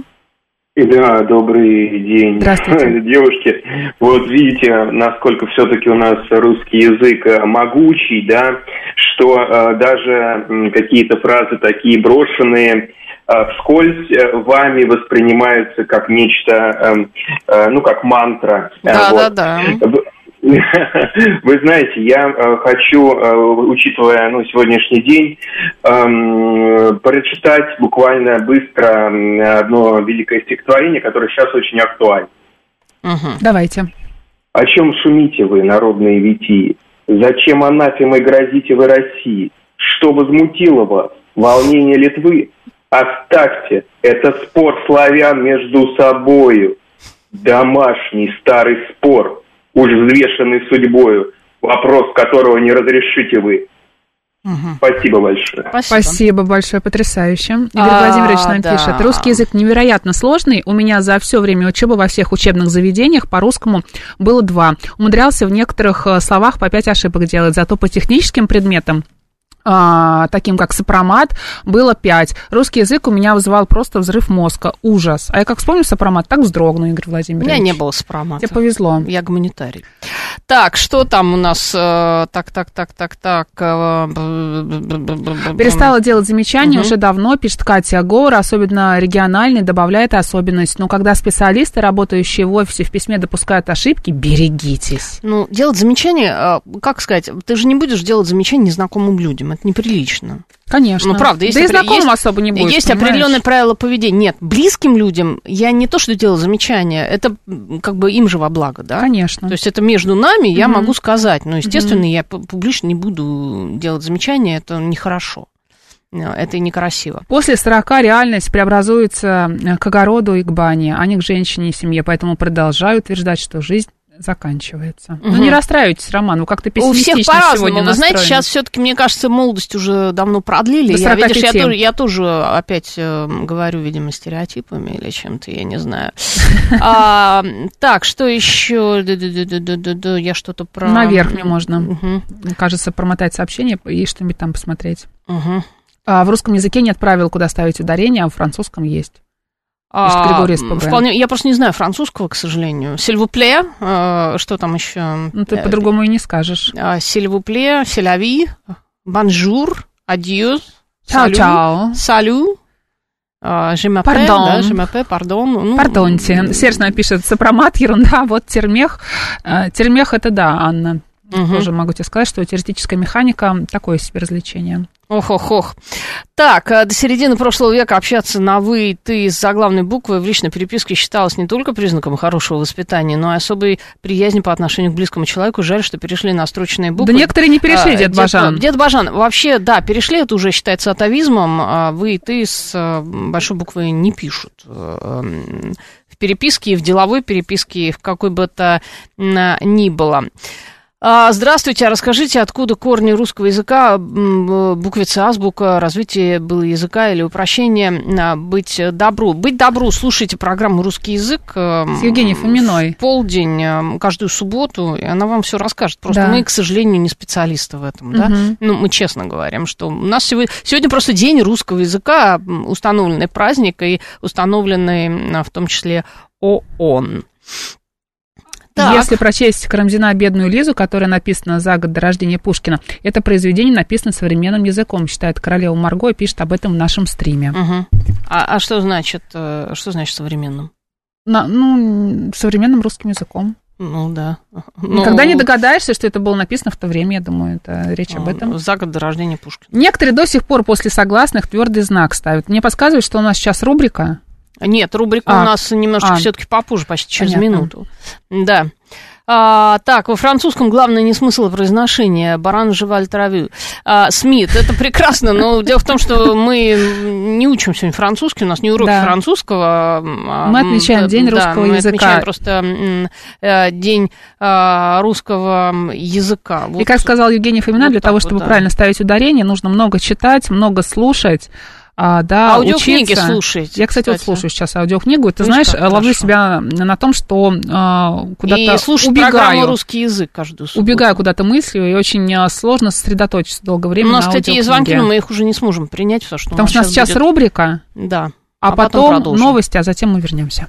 Да, добрый день. Девушки, вот видите, насколько все-таки у нас русский язык э, могучий, да, что э, даже какие-то фразы такие брошенные э, вскользь э, вами воспринимаются как нечто, эм, э, ну, как мантра. Да, вот. да, да. Вы знаете, я э, хочу, э, учитывая ну, сегодняшний день, эм, прочитать буквально быстро одно великое стихотворение, которое сейчас очень актуально. Мгм. Давайте. О чем шумите вы, народные витии? Зачем анафемой грозите вы России? Что возмутило вас? Волнение Литвы? Оставьте, это спор славян между собою. Домашний старый спор, уж взвешенный судьбою, вопрос которого не разрешите вы. Мгм. Спасибо большое. Спасибо. Спасибо большое, потрясающе. Игорь А, Владимирович нам да. пишет, русский язык невероятно сложный. У меня за все время учебы во всех учебных заведениях по русскому было два. Умудрялся в некоторых э, словах по пять ошибок делать, зато по техническим предметам таким как сопромат, было пять. Русский язык у меня вызывал просто взрыв мозга, ужас. А я как вспомню сопромат, так вздрогну, Игорь У Владимирович. меня не было сопромата. Тебе повезло. Я гуманитарий. Так, что там у нас? э, Так, так, так, так, так. э, Перестала делать замечания Мгм. уже давно, пишет Катя Гор, особенно региональный, добавляет особенность. Но когда специалисты, работающие в офисе, в письме допускают ошибки, берегитесь. Ну, делать замечания, э, как сказать, ты же не будешь делать замечания незнакомым людям, это неприлично. Конечно. Ну, правда, есть да и знакомым есть- особо не будет, Есть понимаешь? определенные правила поведения. Нет, близким людям я не то, что делаю замечания, это как бы им же во благо, да? Конечно. То есть это между нами, я Мгм. могу сказать. Но, естественно, я пу- публично не буду делать замечания, это нехорошо. Э, Это и некрасиво. После 40 реальность преобразуется э, к огороду и к бане, а не к женщине и семье, поэтому продолжаю утверждать, что жизнь заканчивается. Ну, Мгм. не расстраивайтесь, Роман, вы как-то У всех пессимистично по-разному. Вы знаете, сейчас все-таки, мне кажется, молодость уже давно продлили. Я, видишь, я 45. тоже, я тоже опять э, говорю, видимо, стереотипами или чем-то, я не знаю. А, так, что еще? Я что-то про... Наверх мне можно, кажется, промотать сообщение и что-нибудь там посмотреть. А в русском языке нет правил, куда ставить ударение, а в французском есть. А, вполне, я просто не знаю французского, к сожалению. S'il vous plaît, что там еще? Ну, ты по-другому и не скажешь. Сильвупле, селяви, бонжур, Чао-чао. салю, m'appelle, Пардон. да, m'appelle, пардон. Ну, Пардонте. Серж нам пишет, сопромат, ерунда, вот термех. Э, Термех это да, Анна. Мгм. Тоже могу тебе сказать, что теоретическая механика такое себе развлечение. Ох-ох-ох. Так, э, до середины прошлого века общаться на «вы» и «ты» с заглавной буквой в личной переписке считалось не только признаком хорошего воспитания, но и особой приязни по отношению к близкому человеку. Жаль, что перешли на строчные буквы. Да некоторые не перешли, А, дед Бажан. Дед Бажан, вообще, да, перешли, это уже считается атовизмом. а «Вы» и «ты» с большой буквы не пишут. Э, м, В переписке, и в деловой переписке, и в какой бы то ни было. А, Здравствуйте, а расскажите, откуда корни русского языка, буквица азбука, развитие было языка или упрощение а, быть добру? Быть добру, слушайте программу «Русский язык». С Евгенией Фоминой. В полдень, э, каждую субботу, и она вам все расскажет. Просто Да. мы, к сожалению, не специалисты в этом, да? Мгм. Ну, мы честно говорим, что у нас сегодня, сегодня просто день русского языка, установленный праздник и установленный в том числе ООН. Так. Если прочесть Карамзина «Бедную Лизу», которая написана за год до рождения Пушкина, это произведение написано современным языком, считает королева Марго и пишет об этом в нашем стриме. Мгм. А, а что значит, э, что значит современным? На- ну, современным русским языком. Ну да. Никогда Ну, не догадаешься, что это было написано в то время, я думаю, это речь об этом. За год до рождения Пушкина. Некоторые до сих пор после согласных твердый знак ставят. Мне подсказывают, что у нас сейчас рубрика. Нет, рубрика А. у нас немножечко А. все-таки попозже, почти через Понятно. минуту. Да. А, так, во французском главное не смысл произношения. Баран жеваль травю. А, Смит, это прекрасно, но дело в том, что мы не учим сегодня французский, у нас не урок Да. французского. Мы отмечаем День да, русского мы языка. отмечаем просто э, День а, русского языка. И Вот. как сказал Евгений Фомина, вот для того, вот, чтобы да. правильно ставить ударение, нужно много читать, много слушать. А, да, Аудиокниги учиться. слушаете, Я, кстати, вот кстати. слушаю сейчас аудиокнигу. и Ты знаешь, ловлю хорошо. себя на том, что а, куда-то И убегаю. «Русский язык» каждую субботу. Убегаю куда-то мыслью, и очень а, сложно сосредоточиться долгое время У нас, на кстати, есть звонки, но мы их уже не сможем принять, потому что Потому что у нас сейчас будет- рубрика, Да. а, потом потом продолжим. новости, а затем мы вернемся.